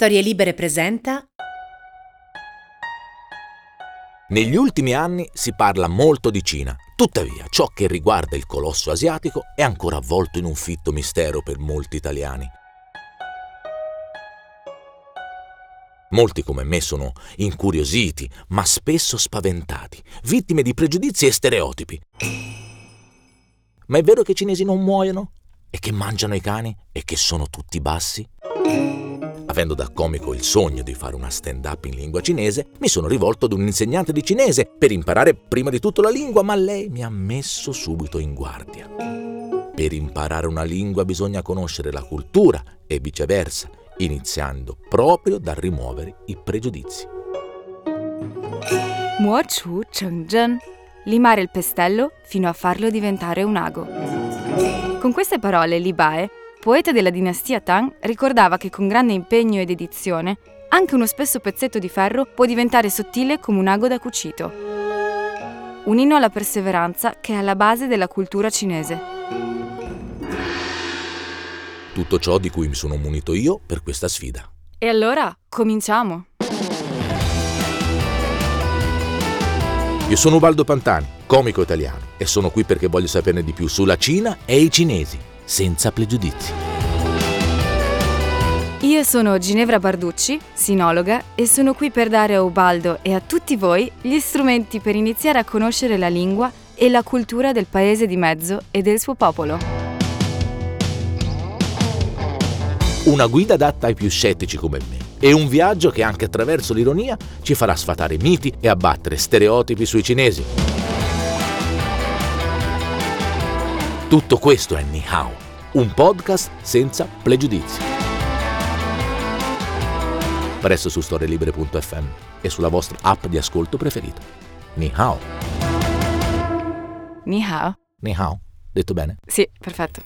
Storie Libere presenta. Negli ultimi anni si parla molto di Cina, tuttavia ciò che riguarda il colosso asiatico è ancora avvolto in un fitto mistero per molti italiani. Molti come me sono incuriositi, ma spesso spaventati, vittime di pregiudizi e stereotipi. Ma è vero che i cinesi non muoiono? E che mangiano i cani? E che sono tutti bassi? Avendo da comico il sogno di fare una stand-up in lingua cinese, mi sono rivolto ad un insegnante di cinese per imparare prima di tutto la lingua, ma lei mi ha messo subito in guardia. Per imparare una lingua bisogna conoscere la cultura e viceversa, iniziando proprio dal rimuovere i pregiudizi. Muo Chu Cheng Zhen. Limare il pestello fino a farlo diventare un ago. Con queste parole Li Bae poeta della dinastia Tang, ricordava che con grande impegno ed edizione, anche uno spesso pezzetto di ferro può diventare sottile come un ago da cucito. Un inno alla perseveranza che è alla base della cultura cinese. Tutto ciò di cui mi sono munito io per questa sfida. E allora, cominciamo! Io sono Ubaldo Pantani, comico italiano, e sono qui perché voglio saperne di più sulla Cina e i cinesi senza pregiudizi. Io sono Ginevra Barducci, sinologa, e sono qui per dare a Ubaldo e a tutti voi gli strumenti per iniziare a conoscere la lingua e la cultura del paese di mezzo e del suo popolo. Una guida adatta ai più scettici come me e un viaggio che anche attraverso l'ironia ci farà sfatare miti e abbattere stereotipi sui cinesi. Tutto questo è Ni Hao, un podcast senza pregiudizi. Presto su storielibere.fm e sulla vostra app di ascolto preferita. Ni Hao. Ni hao. Ni Hao. Detto bene? Sì, perfetto.